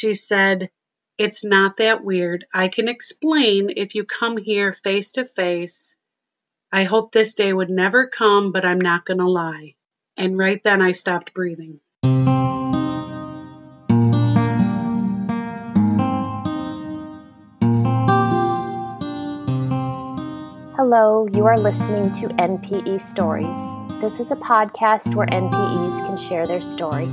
she said, It's not that weird. I can explain if you come here face to face. I hope this day would never come, but I'm not going to lie. And right then I stopped breathing. Hello, you are listening to NPE Stories. This is a podcast where NPEs can share their story.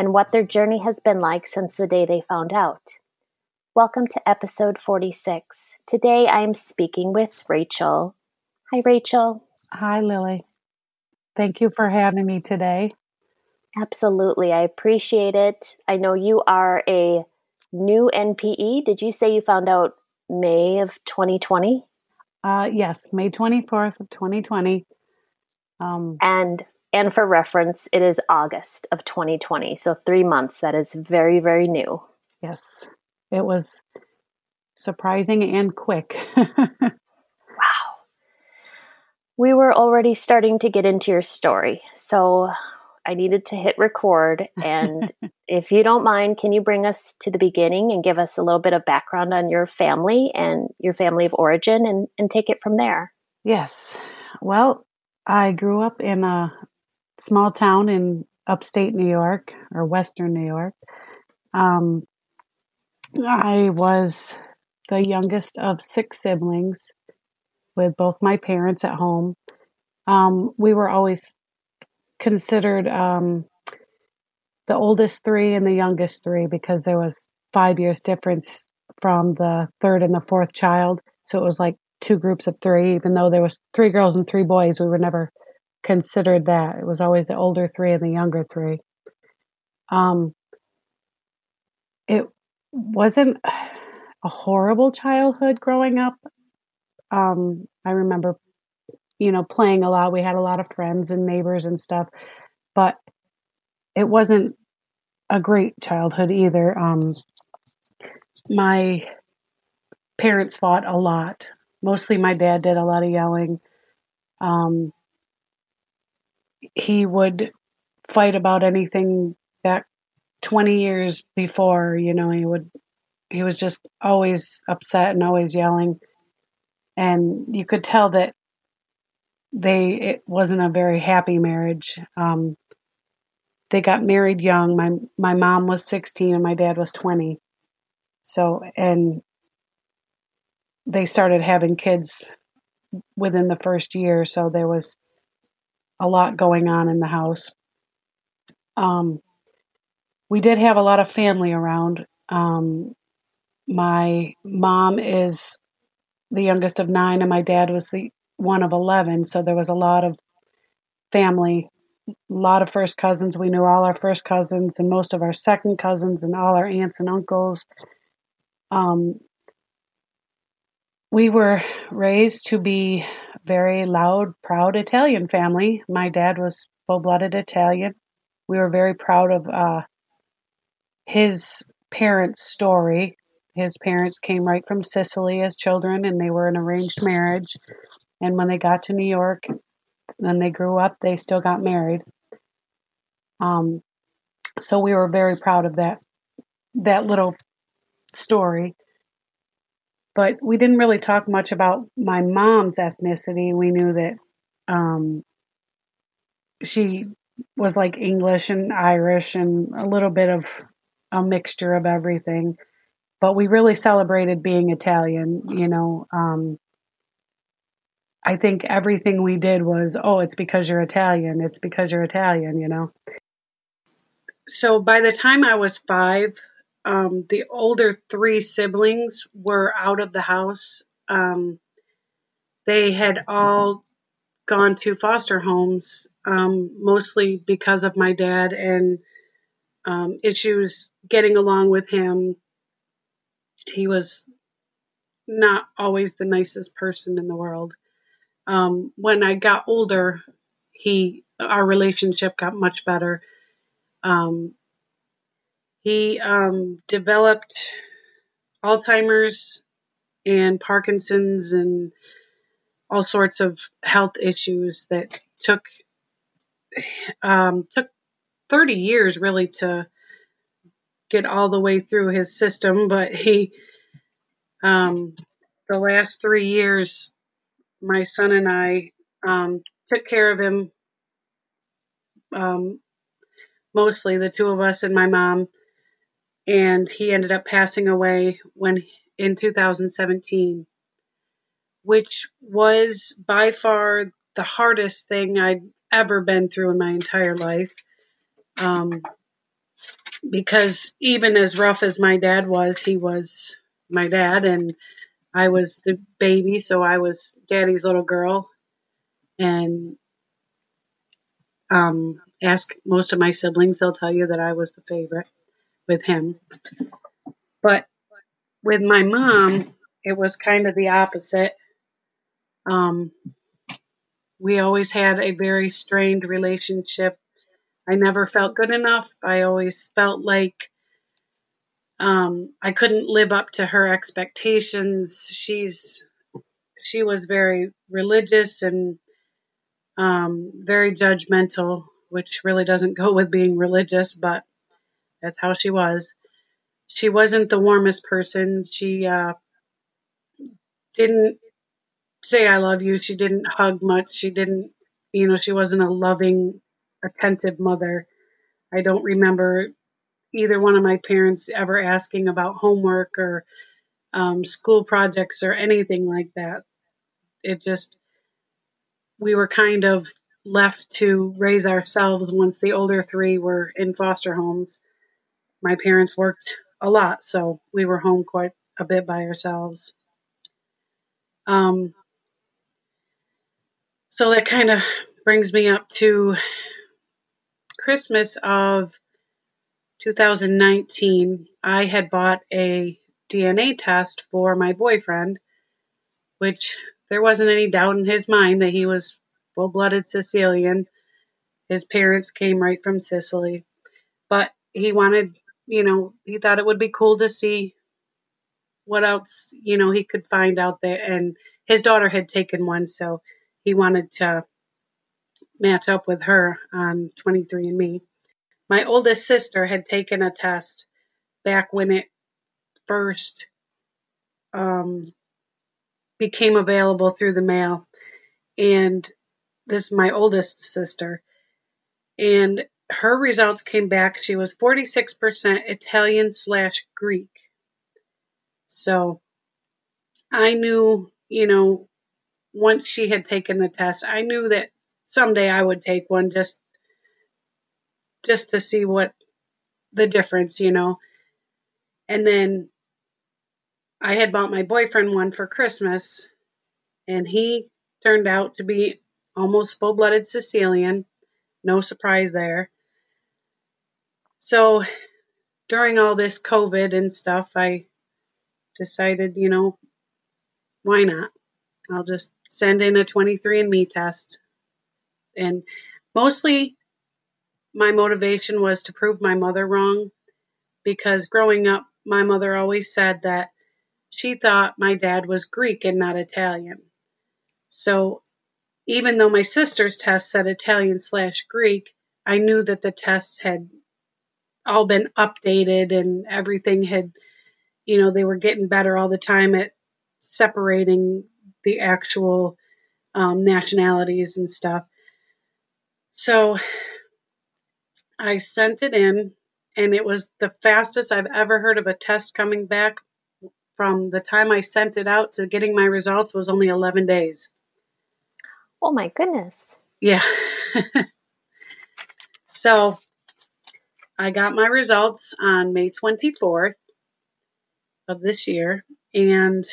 and what their journey has been like since the day they found out. Welcome to episode 46. Today I am speaking with Rachel. Hi, Rachel. Hi, Lily. Thank you for having me today. Absolutely. I appreciate it. I know you are a new NPE. Did you say you found out May of 2020? Uh, yes, May 24th of 2020. Um, and and for reference, it is August of 2020. So three months. That is very, very new. Yes. It was surprising and quick. wow. We were already starting to get into your story. So I needed to hit record. And if you don't mind, can you bring us to the beginning and give us a little bit of background on your family and your family of origin and, and take it from there? Yes. Well, I grew up in a small town in upstate New York or Western New York. Um, I was the youngest of six siblings with both my parents at home. Um, we were always considered um, the oldest three and the youngest three because there was five years difference from the third and the fourth child. So it was like two groups of three, even though there was three girls and three boys. We were never considered that. It was always the older three and the younger three. Um, it wasn't a horrible childhood growing up. Um, I remember, you know, playing a lot. We had a lot of friends and neighbors and stuff, but it wasn't a great childhood either. Um, my parents fought a lot. Mostly my dad did a lot of yelling. Um, he would fight about anything that 20 years before, you know, he would, he was just always upset and always yelling. And you could tell that they, it wasn't a very happy marriage. Um, they got married young. My, my mom was 16 and my dad was 20. So, and they started having kids within the first year. So there was a lot going on in the house. Um, we did have a lot of family around. Um, my mom is the youngest of nine, and my dad was the one of 11. So there was a lot of family, a lot of first cousins. We knew all our first cousins and most of our second cousins and all our aunts and uncles. Um, we were raised to be very loud, proud Italian family. My dad was full blooded Italian. We were very proud of uh, his parents' story. His parents came right from Sicily as children, and they were an arranged marriage. And when they got to New York, when they grew up, they still got married. Um, so we were very proud of that that little story but we didn't really talk much about my mom's ethnicity. We knew that um, she was like English and Irish and a little bit of a mixture of everything. But we really celebrated being Italian, you know. Um, I think everything we did was, oh, it's because you're Italian. It's because you're Italian, you know. So by the time I was five, um, the older three siblings were out of the house. Um, they had all gone to foster homes, um, mostly because of my dad and um, issues getting along with him. He was not always the nicest person in the world. Um, when I got older, he our relationship got much better. Um, he um, developed Alzheimer's and Parkinson's and all sorts of health issues that took um, took 30 years really to get all the way through his system, but he um, the last three years, my son and I um, took care of him. Um, mostly the two of us and my mom, and he ended up passing away when in 2017, which was by far the hardest thing I'd ever been through in my entire life. Um, because even as rough as my dad was, he was my dad, and I was the baby, so I was daddy's little girl. And um, ask most of my siblings, they'll tell you that I was the favorite with him. But with my mom, it was kind of the opposite. Um, we always had a very strained relationship. I never felt good enough. I always felt like um, I couldn't live up to her expectations. She's she was very religious and um, very judgmental, which really doesn't go with being religious, but that's how she was. She wasn't the warmest person. She uh, didn't say I love you. She didn't hug much. She didn't, you know, she wasn't a loving, attentive mother. I don't remember either one of my parents ever asking about homework or um, school projects or anything like that. It just, we were kind of left to raise ourselves once the older three were in foster homes. My parents worked a lot, so we were home quite a bit by ourselves. Um, so that kind of brings me up to Christmas of 2019. I had bought a DNA test for my boyfriend, which there wasn't any doubt in his mind that he was full blooded Sicilian. His parents came right from Sicily. But he wanted, you know, he thought it would be cool to see what else, you know, he could find out there. And his daughter had taken one, so he wanted to match up with her on 23andMe. My oldest sister had taken a test back when it first um, became available through the mail. And this is my oldest sister. And her results came back. She was 46% Italian slash Greek. So I knew, you know, once she had taken the test, I knew that someday I would take one just just to see what the difference, you know. And then I had bought my boyfriend one for Christmas, and he turned out to be almost full blooded Sicilian. No surprise there. So during all this COVID and stuff, I decided, you know, why not? I'll just send in a 23andMe test. And mostly my motivation was to prove my mother wrong because growing up, my mother always said that she thought my dad was Greek and not Italian. So even though my sister's test said Italian slash Greek, I knew that the tests had all been updated and everything had, you know, they were getting better all the time at separating the actual um, nationalities and stuff. So I sent it in, and it was the fastest I've ever heard of a test coming back. From the time I sent it out to getting my results was only 11 days. Oh my goodness. Yeah. so I got my results on May 24th of this year, and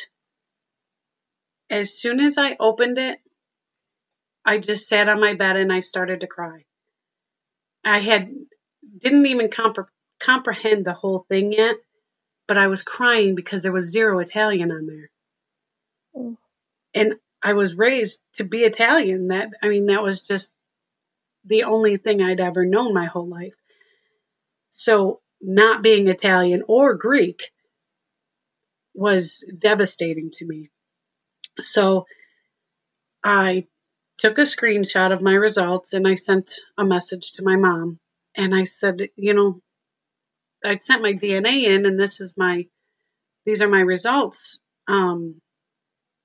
as soon as I opened it, I just sat on my bed and I started to cry. I had didn't even compre- comprehend the whole thing yet, but I was crying because there was zero Italian on there. Mm. And I was raised to be Italian. That I mean, that was just the only thing I'd ever known my whole life. So not being Italian or Greek was devastating to me. So I took a screenshot of my results and I sent a message to my mom. And I said, you know, I sent my DNA in and this is my, these are my results. Um,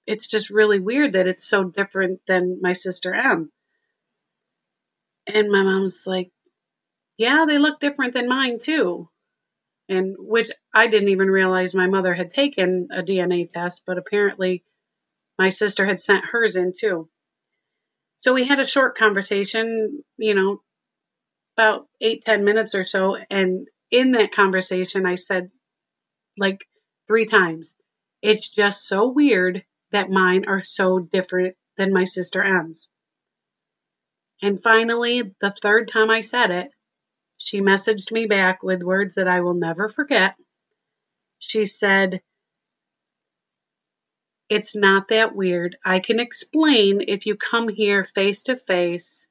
it's just really weird that it's so different than my sister M. And my mom's like, yeah, they look different than mine too. And which I didn't even realize my mother had taken a DNA test, but apparently my sister had sent hers in too. So we had a short conversation, you know, about eight, ten minutes or so. And in that conversation, I said like three times, it's just so weird that mine are so different than my sister M's. And finally, the third time I said it, she messaged me back with words that I will never forget. She said, It's not that weird. I can explain if you come here face to face.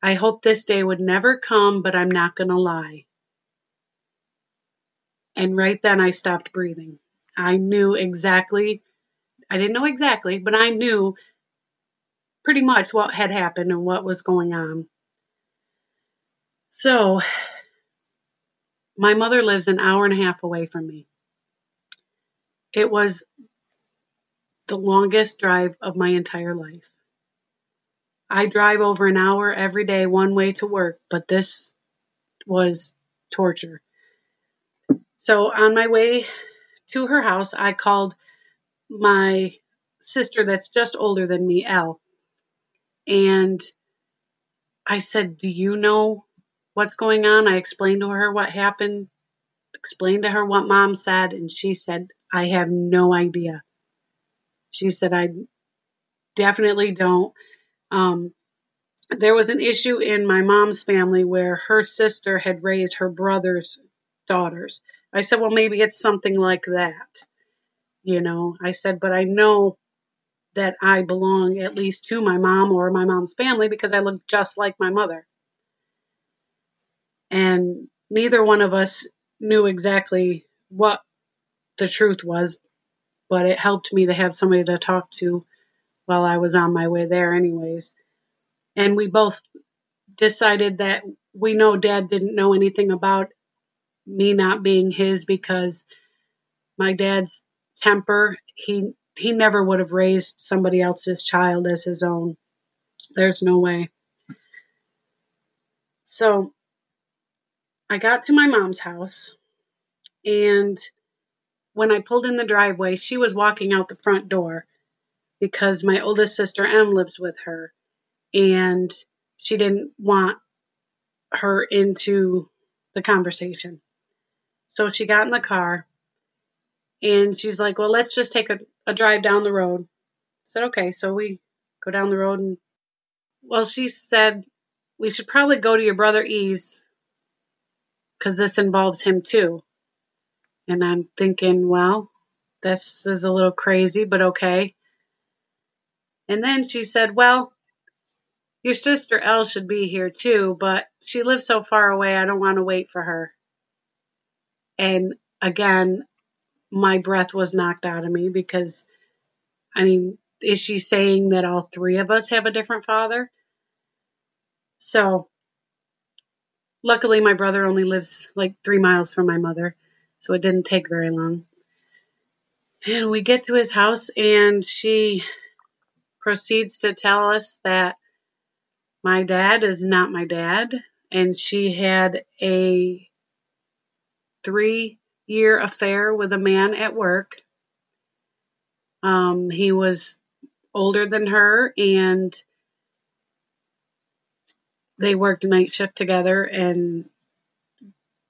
I hope this day would never come, but I'm not going to lie. And right then I stopped breathing. I knew exactly, I didn't know exactly, but I knew pretty much what had happened and what was going on. So, my mother lives an hour and a half away from me. It was the longest drive of my entire life. I drive over an hour every day one way to work, but this was torture. So on my way to her house, I called my sister that's just older than me, Elle. And I said, Do you know what's going on? I explained to her what happened, explained to her what mom said, and she said, I have no idea. She said, I definitely don't. Um, there was an issue in my mom's family where her sister had raised her brother's daughters. I said, well, maybe it's something like that. You know, I said, but I know that I belong at least to my mom or my mom's family because I look just like my mother. And neither one of us knew exactly what the truth was, but it helped me to have somebody to talk to while I was on my way there, anyways. And we both decided that we know dad didn't know anything about me not being his because my dad's temper, he he never would have raised somebody else's child as his own. There's no way. So I got to my mom's house, and when I pulled in the driveway, she was walking out the front door because my oldest sister M lives with her, and she didn't want her into the conversation. So she got in the car and she's like, Well, let's just take a, a drive down the road. I said, Okay. So we go down the road and, well, she said, We should probably go to your brother E's because this involves him too. And I'm thinking, Well, this is a little crazy, but okay. And then she said, Well, your sister Elle should be here too, but she lives so far away, I don't want to wait for her. And again, my breath was knocked out of me because, I mean, is she saying that all three of us have a different father? So, luckily, my brother only lives like three miles from my mother, so it didn't take very long. And we get to his house, and she proceeds to tell us that my dad is not my dad, and she had a three year affair with a man at work. Um, he was older than her and they worked night shift together and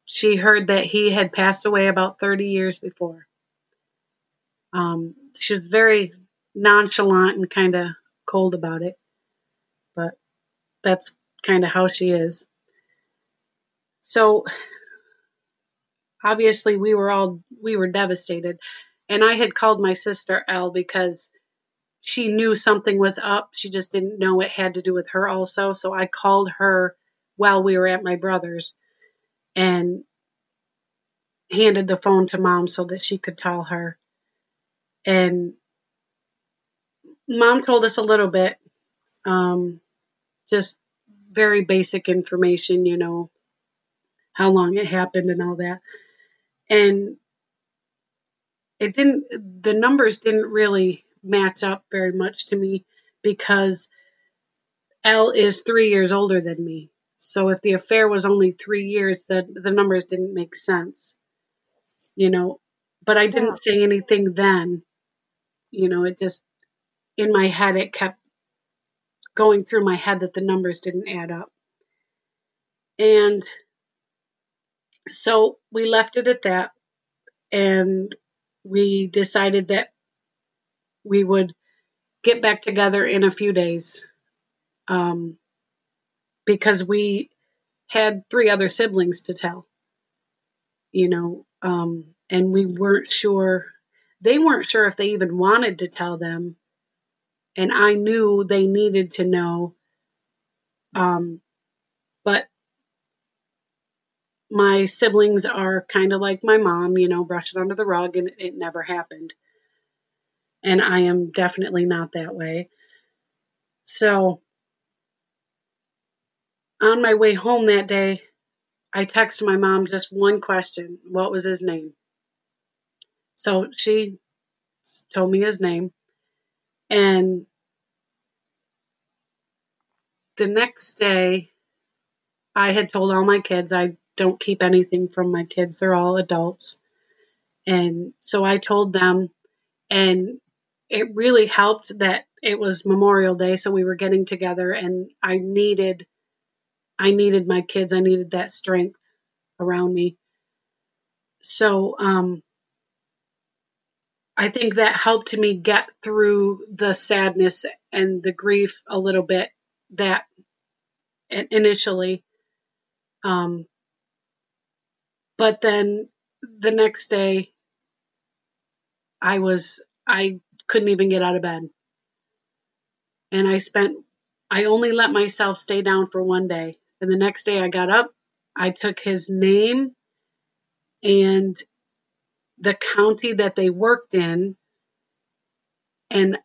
she heard that he had passed away about 30 years before. Um, she was very nonchalant and kind of cold about it, but that's kind of how she is. So obviously we were all we were devastated and i had called my sister Elle because she knew something was up. She just didn't know it had to do with her also. So I called her while we were at my brother's and handed the phone to mom so that she could tell her. And mom told us a little bit, um, just very basic information, you know, how long it happened and all that. And it didn't, the numbers didn't really match up very much to me because L is three years older than me. So if the affair was only three years, the, the numbers didn't make sense, you know. But I didn't yeah. say anything then. You know, it just, in my head, it kept going through my head that the numbers didn't add up. And so we left it at that. And we decided that we would get back together in a few days um, because we had three other siblings to tell, you know, um, and we weren't sure, they weren't sure if they even wanted to tell them. And I knew they needed to know. Um, but my siblings are kind of like my mom, you know, brush it under the rug and it never happened and I am definitely not that way. So, on my way home that day, I texted my mom just one question What was his name? So she told me his name. And the next day, I had told all my kids I don't keep anything from my kids, they're all adults. And so I told them, and it really helped that it was Memorial Day, so we were getting together, and I needed, I needed my kids. I needed that strength around me. So, um, I think that helped me get through the sadness and the grief a little bit. That initially, um, but then the next day, I was I couldn't even get out of bed. And I spent, I only let myself stay down for one day. And the next day I got up, I took his name and the county that they worked in and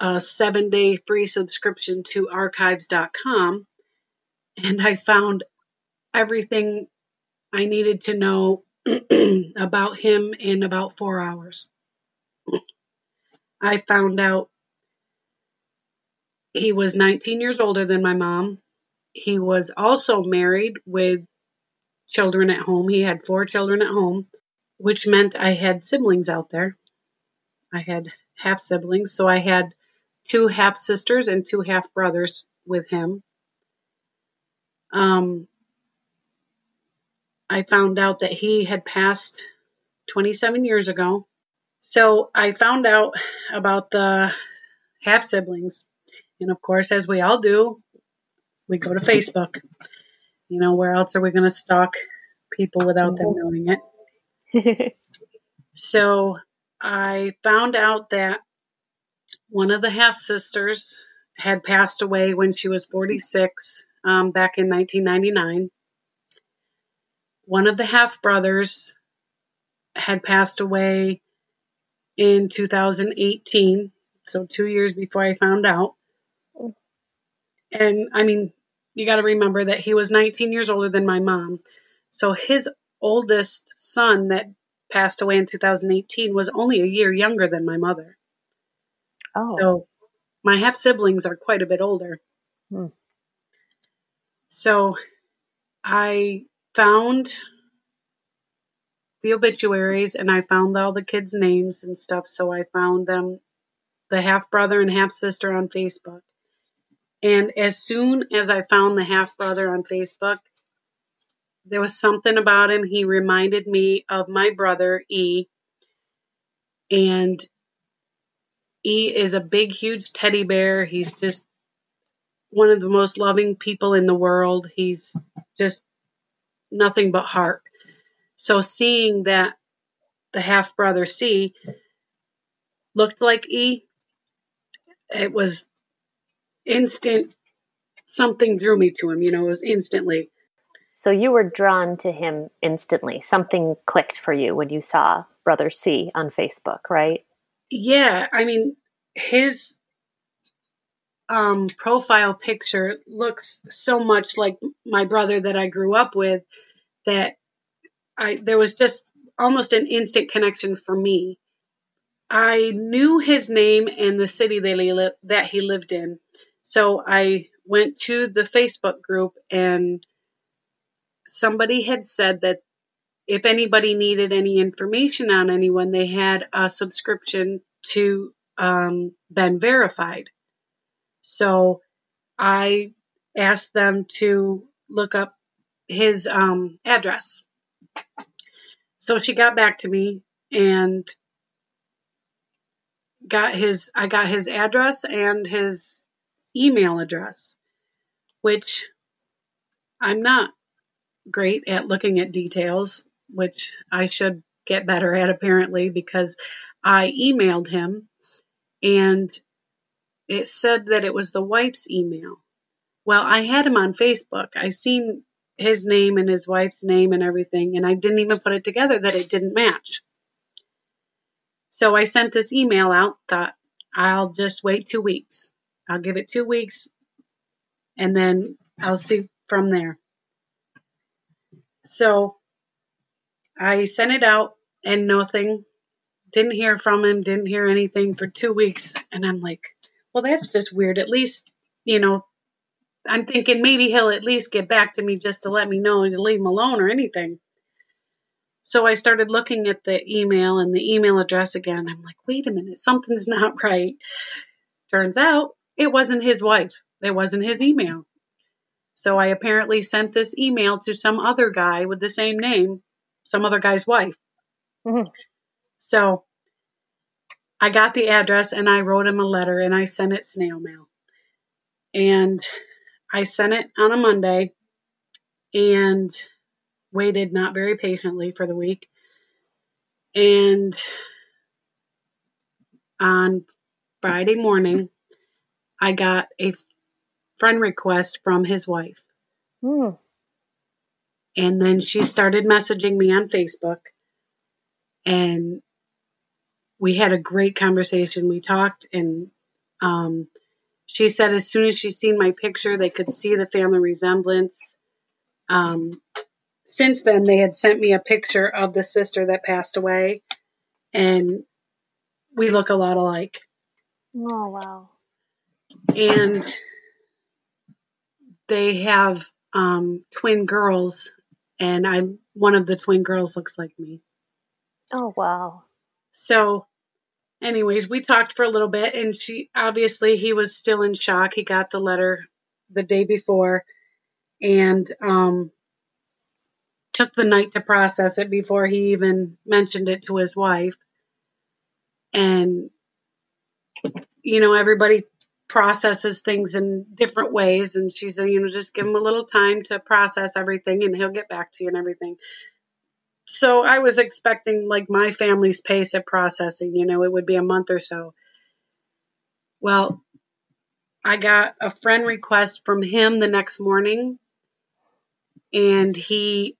a seven day free subscription to archives.com. And I found everything I needed to know about him in about four hours. I found out he was 19 years older than my mom. He was also married with children at home. He had four children at home, which meant I had siblings out there. I had half siblings, so I had two half sisters and two half brothers with him. Um, I found out that he had passed 27 years ago so I found out about the half siblings. And of course, as we all do, we go to Facebook. You know, where else are we going to stalk people without them knowing it? so I found out that one of the half sisters had passed away when she was 46 um, back in 1999. One of the half brothers had passed away in 2018, so two years before I found out. And I mean, you got to remember that he was 19 years older than my mom. So his oldest son that passed away in 2018 was only a year younger than my mother. Oh. So my half siblings are quite a bit older. Hmm. So I found the obituaries and I found all the kids' names and stuff. So I found them, the half brother and half sister on Facebook. And as soon as I found the half brother on Facebook, there was something about him. He reminded me of my brother, E. And E is a big, huge teddy bear. He's just one of the most loving people in the world. He's just nothing but heart. So seeing that the half brother C looked like E, it was instant something drew me to him, you know, it was instantly. So you were drawn to him instantly. Something clicked for you when you saw Brother C on Facebook, right? Yeah, I mean, his um, profile picture looks so much like my brother that I grew up with that I there was just almost an instant connection for me. I knew his name and the city that he, li- that he lived in. So I went to the Facebook group and somebody had said that if anybody needed any information on anyone, they had a subscription to um, BeenVerified. So I asked them to look up his um, address. So she got back to me and got his I got his address and his email address, which I'm not great at looking at details, which I should get better at apparently because I emailed him and it said that it was the wife's email. Well, I had him on Facebook. I seen his name and his wife's name and everything, and I didn't even put it together that it didn't match. So I sent this email out, thought I'll just wait two weeks. I'll give it two weeks and then I'll see from there. So I sent it out and nothing. Didn't hear from him, didn't hear anything for two weeks. And I'm like, well, that's just weird. At least, you know, I'm thinking maybe he'll at least get back to me just to let me know to leave him alone or anything. So I started looking at the email and the email address again. I'm like, wait a minute, something's not right. Turns out it wasn't his wife, it wasn't his email. So I apparently sent this email to some other guy with the same name, some other guy's wife. Mm-hmm. So I got the address and I wrote him a letter and I sent it snail mail. And I sent it on a Monday and waited not very patiently for the week. And on Friday morning, I got a friend request from his wife. Mm. And then she started messaging me on Facebook. And we had a great conversation. We talked, and um, she said as soon as she seen my picture, they could see the family resemblance. Um, since then, they had sent me a picture of the sister that passed away, and we look a lot alike. Oh, wow. And they have um, twin girls, and I one of the twin girls looks like me. Oh wow! So, anyways, we talked for a little bit, and she obviously he was still in shock. He got the letter the day before, and um, took the night to process it before he even mentioned it to his wife. And you know, everybody processes things in different ways and she said you know just give him a little time to process everything and he'll get back to you and everything so i was expecting like my family's pace of processing you know it would be a month or so. Well i got a friend request from him the next morning and he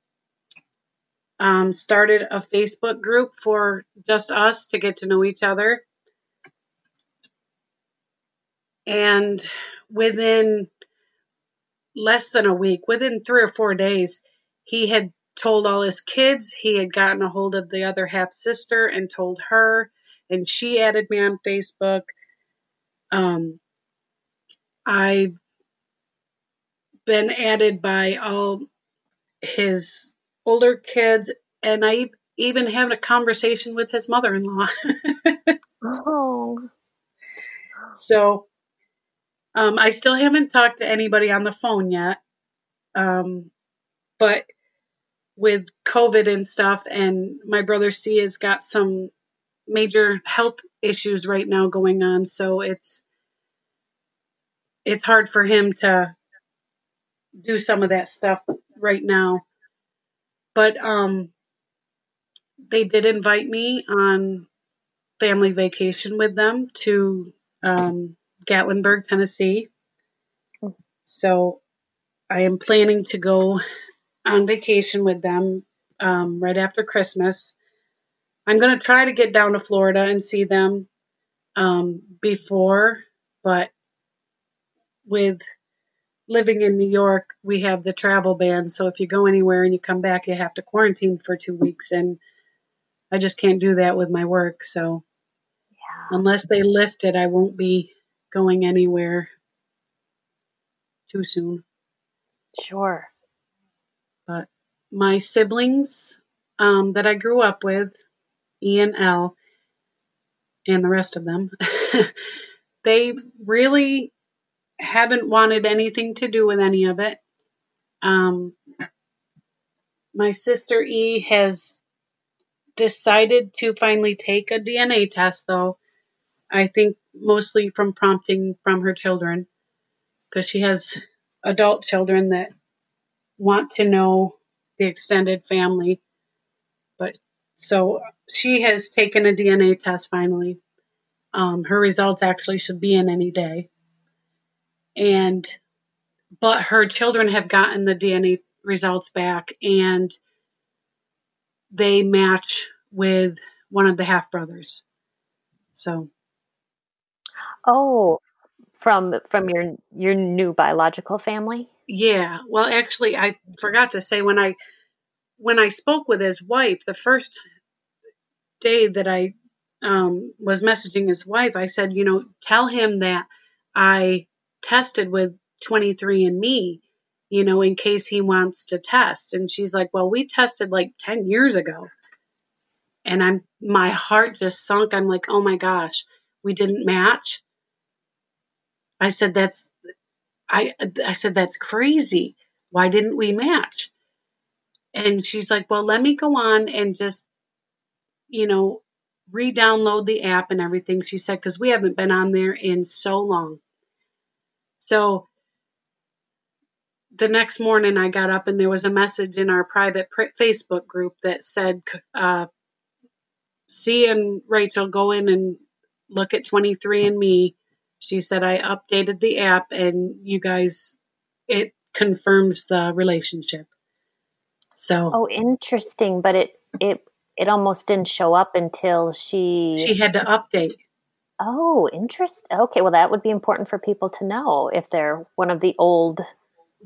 um, started a facebook group for just us to get to know each other. And within less than a week, within three or four days, he had told all his kids. He had gotten a hold of the other half sister and told her, and she added me on Facebook. Um, I've been added by all his older kids, and I even had a conversation with his mother in law. oh. So um, I still haven't talked to anybody on the phone yet. Um, but with COVID and stuff, and my brother C has got some major health issues right now going on, so it's it's hard for him to do some of that stuff right now. But um, they did invite me on family vacation with them to um, Gatlinburg, Tennessee. So I am planning to go on vacation with them um, right after Christmas. I'm going to try to get down to Florida and see them um, before, but with living in New York, we have the travel ban. So if you go anywhere and you come back, you have to quarantine for two weeks. And I just can't do that with my work. So Yeah. unless they lift it, I won't be going anywhere too soon. Sure. But my siblings um, that I grew up with, E and L, and the rest of them, they really haven't wanted anything to do with any of it. Um, my sister E has decided to finally take a DNA test, though. I think mostly from prompting from her children, because she has adult children that want to know the extended family. But so she has taken a DNA test finally. Um, her results actually should be in any day. And, but her children have gotten the DNA results back and they match with one of the half brothers. So, Oh, from from your your new biological family? Yeah. Well, actually, I forgot to say when I, when I spoke with his wife, the first day that I um, was messaging his wife, I said, you know, tell him that I tested with 23andMe, you know, in case he wants to test. And she's like, well, we tested like 10 years ago. And I'm, my heart just sunk. I'm like, oh my gosh, we didn't match. I said, that's, I, I said, that's crazy. Why didn't we match? And she's like, well, let me go on and just, you know, re-download the app and everything. She said, because we haven't been on there in so long. So the next morning I got up and there was a message in our private Facebook group that said, uh, C and Rachel go in and look at 23andMe. She said, I updated the app and you guys, it confirms the relationship. So Oh, interesting, but it it it almost didn't show up until she she had to update. Oh, interest. Okay, well that would be important for people to know if they're one of the old,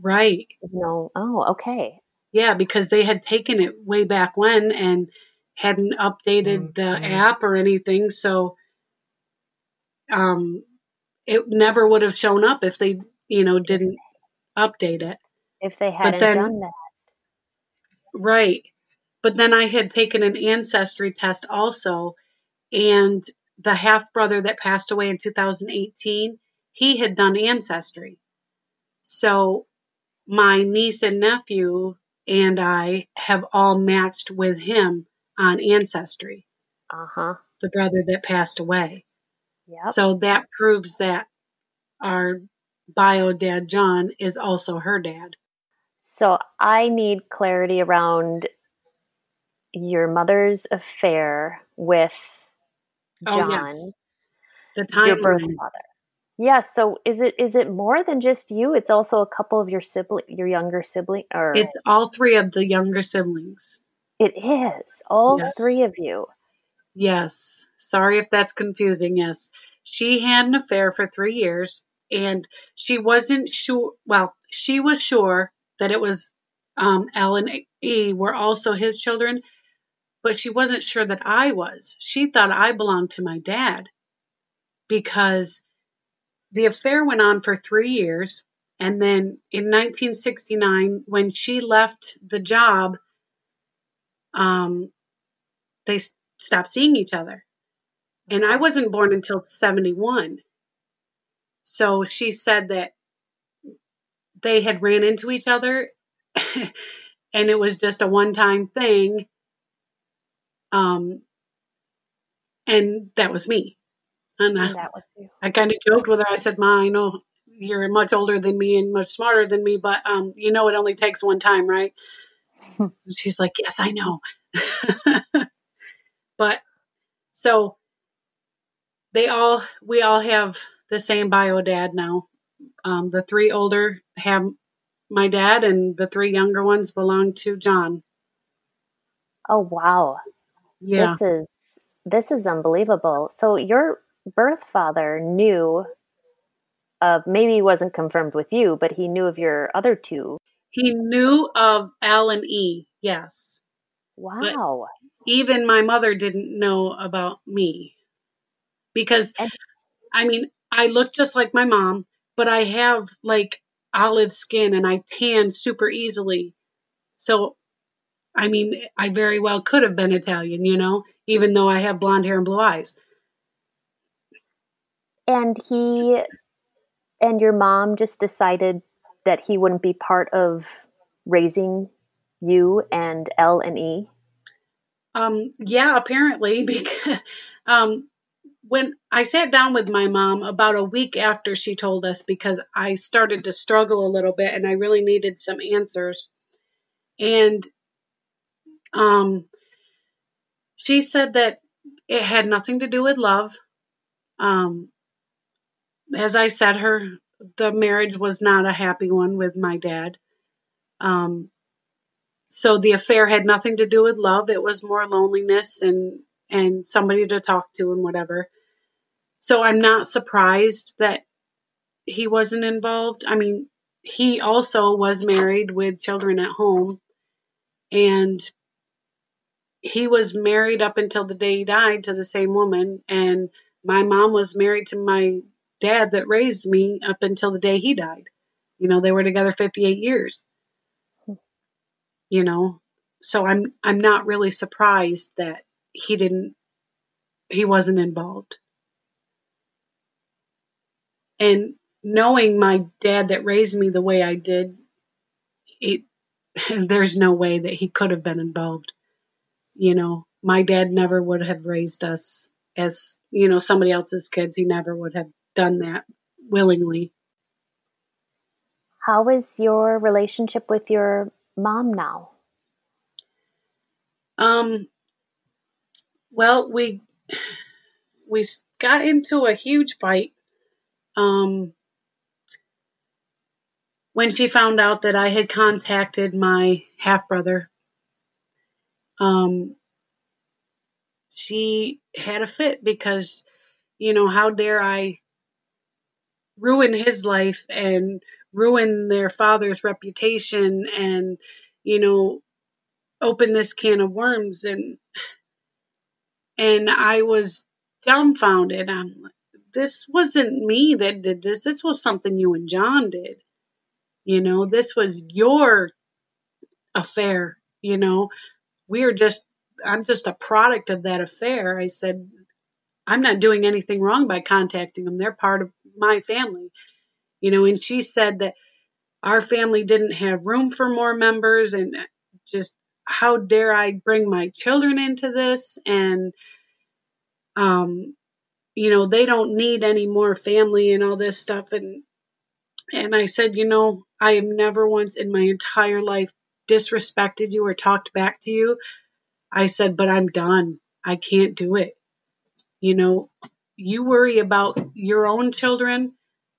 Right. you know. Oh, okay. Yeah, because they had taken it way back when and hadn't updated the Mhm. app or anything. So um, it never would have shown up if they, you know, didn't update it. If they hadn't then- done that. Right. But then I had taken an ancestry test also, and the half brother that passed away in 2018, he had done ancestry. So my niece and nephew and I have all matched with him on ancestry, Uh-huh. the brother that passed away. Yep. So that proves that our bio dad, John, is also her dad. So I need clarity around your mother's affair with Oh, John, yes. The your birth father. Yeah, so is it is it more than just you? It's also a couple of your sibling your younger sibling or It's all three of the younger siblings. it is. All Yes. three of you. Yes. Sorry if that's confusing. Yes. She had an affair for three years and she wasn't sure. Well, she was sure that it was um, L and E were also his children, but she wasn't sure that I was. She thought I belonged to my dad because the affair went on for three years. And then in 1969, when she left the job, um, they stopped seeing each other. And I wasn't born until 71. So she said that they had ran into each other and it was just a one time thing. Um, and that was me. And I, And that was you. I kind of joked with her. I said, Ma, I know you're much older than me and much smarter than me, but um, you know it only takes one time, right? She's like, Yes, I know. but so they all we all have the same bio dad now. Um, the three older have my dad, and the three younger ones belong to John. Oh wow. Yeah. This is this is unbelievable. So your birth father knew of maybe he wasn't confirmed with you, but he knew of your other two. He knew of L and E, yes. Wow. Even my mother didn't know about me. Because I mean, I look just like my mom, but I have like olive skin and I tan super easily. So I mean, I very well could have been Italian, you know, even though I have blonde hair and blue eyes. And he and your mom just decided that he wouldn't be part of raising you and L and E. Um, yeah, apparently, because um, when I sat down with my mom about a week after she told us, because I started to struggle a little bit and I really needed some answers, and um, she said that it had nothing to do with love. Um, as I said, her the marriage was not a happy one with my dad. Um, so the affair had nothing to do with love. It was more loneliness and and somebody to talk to and whatever. So I'm not surprised that he wasn't involved. I mean, he also was married with children at home and he was married up until the day he died to the same woman and my mom was married to my dad that raised me up until the day he died. You know, they were together 58 years. You know, so I'm I'm not really surprised that he didn't he wasn't involved. And knowing my dad that raised me the way I did, it there's no way that he could have been involved. You know, my dad never would have raised us as, you know, somebody else's kids. He never would have done that willingly. How is your relationship with your mom now? Um well, we we got into a huge fight um when she found out that I had contacted my half brother. Um she had a fit because you know, how dare I ruin his life and ruin their father's reputation and you know open this can of worms and and I was dumbfounded. I'm like, this wasn't me that did this. This was something you and John did. You know, this was your affair. You know, we are just, I'm just a product of that affair. I said, I'm not doing anything wrong by contacting them. They're part of my family. You know, and she said that our family didn't have room for more members and just how dare I bring my children into this? And um you know they don't need any more family and all this stuff. And and I said you know I have never once in my entire life disrespected you or talked back to you. I said but I'm done. I can't do it. You know you worry about your own children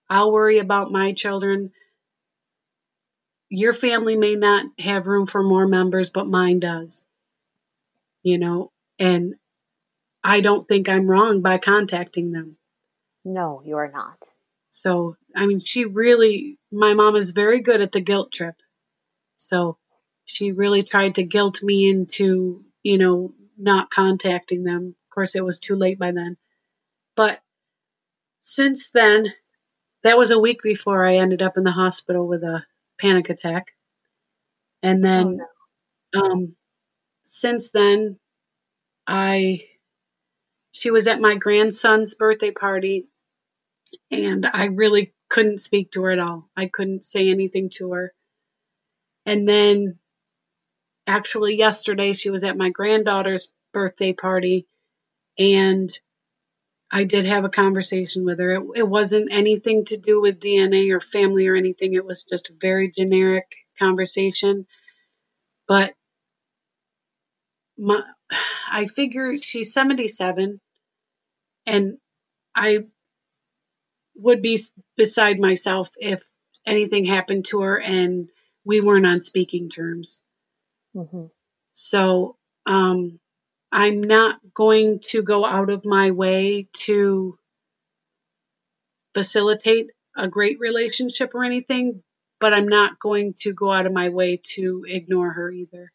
I'll worry about my children your family may not have room for more members but mine does you know and I don't think I'm wrong by contacting them No, you are not. So, I mean, she really, my mom is very good at the guilt trip. So, she really tried to guilt me into, you know, not contacting them. Of course, it was too late by then. But since then, that was a week before I ended up in the hospital with a panic attack. And then, um, since then, I, she was at my grandson's birthday party and I really couldn't speak to her at all. I couldn't say anything to her. And then actually yesterday she was at my granddaughter's birthday party and I did have a conversation with her. It, it wasn't anything to do with DNA or family or anything. It was just a very generic conversation. But my, I figure she's 77 and I would be beside myself if anything happened to her and we weren't on speaking terms. Mm-hmm. So um, I'm not going to go out of my way to facilitate a great relationship or anything, but I'm not going to go out of my way to ignore her either.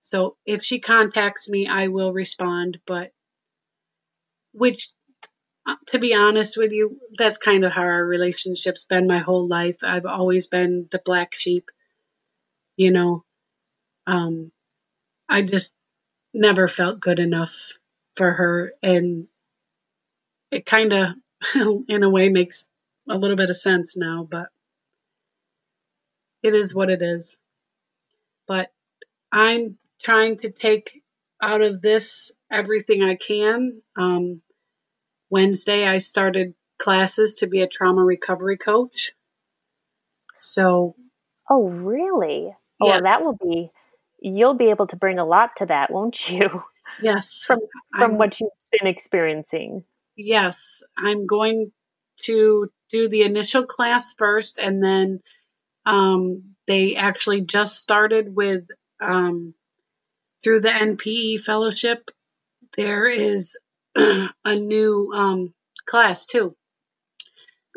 So if she contacts me, I will respond, but which uh, to be honest with you, that's kind of how our relationship's been my whole life. I've always been the black sheep, you know. Um, I just never felt good enough for her, and it kind of, in a way, makes a little bit of sense now, but it is what it is. But I'm trying to take out of this everything I can. Um, Wednesday, I started classes to be a trauma recovery coach. So. Oh, really? Oh, yes. that will be. You'll be able to bring a lot to that, won't you? Yes. from from I'm, what you've been experiencing. Yes, I'm going to do the initial class first, and then um, they actually just started with um, through the NPE fellowship. There is a new um, class too.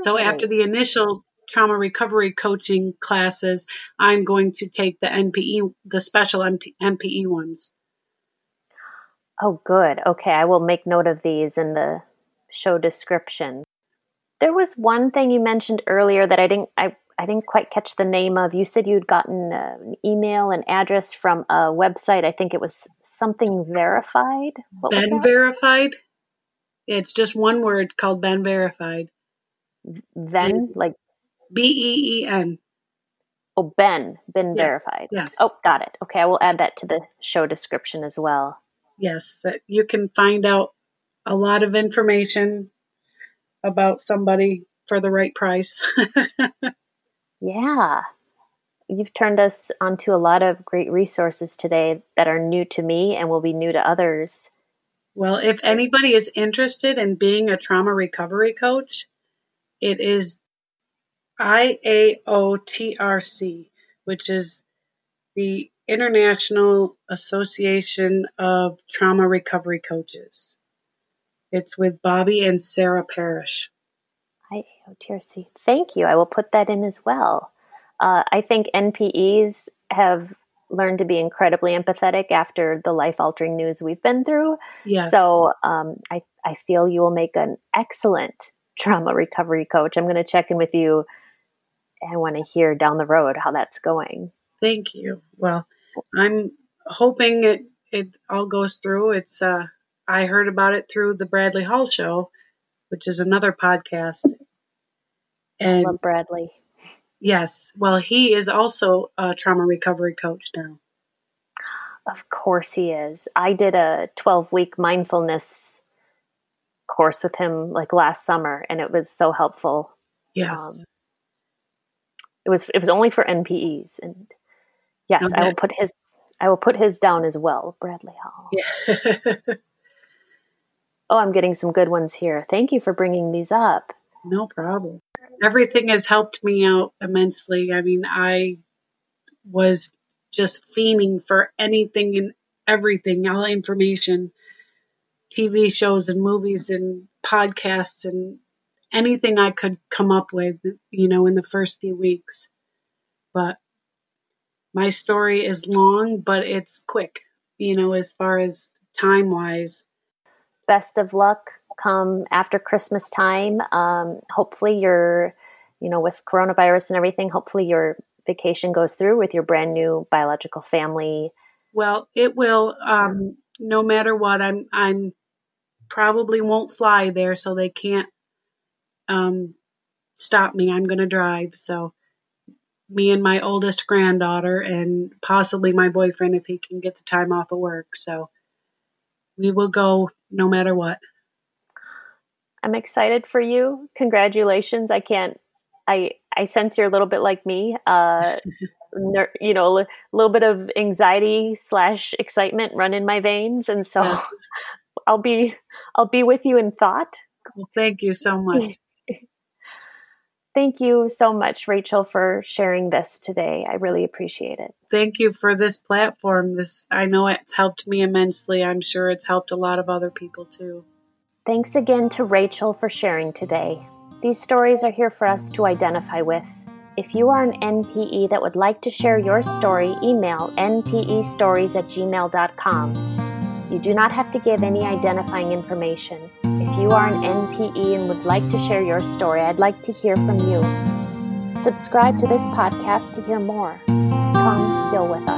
So after the initial trauma recovery coaching classes, I'm going to take the NPE, the special NPE ones. Oh, good. Okay, I will make note of these in the show description. There was one thing you mentioned earlier that I didn't I I didn't quite catch the name of. You said you'd gotten uh, an email and address from a website. I think it was something verified. What BeenVerified. It's just one word called BeenVerified. Then, like B E E N. Oh, Ben, Ben yes. verified. Yes. Oh, got it. Okay, I will add that to the show description as well. Yes, you can find out a lot of information about somebody for the right price. Yeah. You've turned us onto a lot of great resources today that are new to me and will be new to others. Well, if anybody is interested in being a trauma recovery coach, it is IAOTRC, which is the International Association of Trauma Recovery Coaches. It's with Bobby and Sarah Parrish. IAOTRC. Thank you. I will put that in as well. Uh, I think NPEs have learned to be incredibly empathetic after the life altering news we've been through. Yes. So um, I, I feel you will make an excellent trauma recovery coach. I'm going to check in with you. I want to hear down the road how that's going. Thank you. Well, I'm hoping it, it all goes through. It's uh, I heard about it through the Bradley Hall show, which is another podcast. And I love Bradley. Yes. Well, he is also a trauma recovery coach now. Of course he is. I did a 12 week mindfulness course with him like last summer and it was so helpful. Yes. Um, it was it was only for NPEs and yes, okay. I will put his I will put his down as well, Bradley Hall. Yeah. Oh, I'm getting some good ones here. Thank you for bringing these up. No problem. Everything has helped me out immensely. I mean, I was just fiending for anything and everything, all information, TV shows and movies and podcasts and anything I could come up with, you know, in the first few weeks. But my story is long, but it's quick, you know, as far as time wise best of luck come after Christmas time. Um, hopefully, your, you know, with coronavirus and everything, hopefully your vacation goes through with your brand new biological family. Well, it will. Um, no matter what, I'm I'm probably won't fly there, so they can't um, stop me. I'm going to drive. So me and my oldest granddaughter, and possibly my boyfriend if he can get the time off of work. So we will go no matter what. I'm excited for you. Congratulations. I can't I I sense you're a little bit like me. Uh you know, a little bit of anxiety slash excitement run in my veins, and so yes. I'll be I'll be with you in thought. Well, thank you so much. Thank you so much, Rachel, for sharing this today. I really appreciate it. Thank you for this platform. This I know it's helped me immensely. I'm sure it's helped a lot of other people too. Thanks again to Rachel for sharing today. These stories are here for us to identify with. If you are an NPE that would like to share your story, email npestories at gmail.com. You do not have to give any identifying information. If you are an NPE and would like to share your story, I'd like to hear from you. Subscribe to this podcast to hear more. Come heal with us.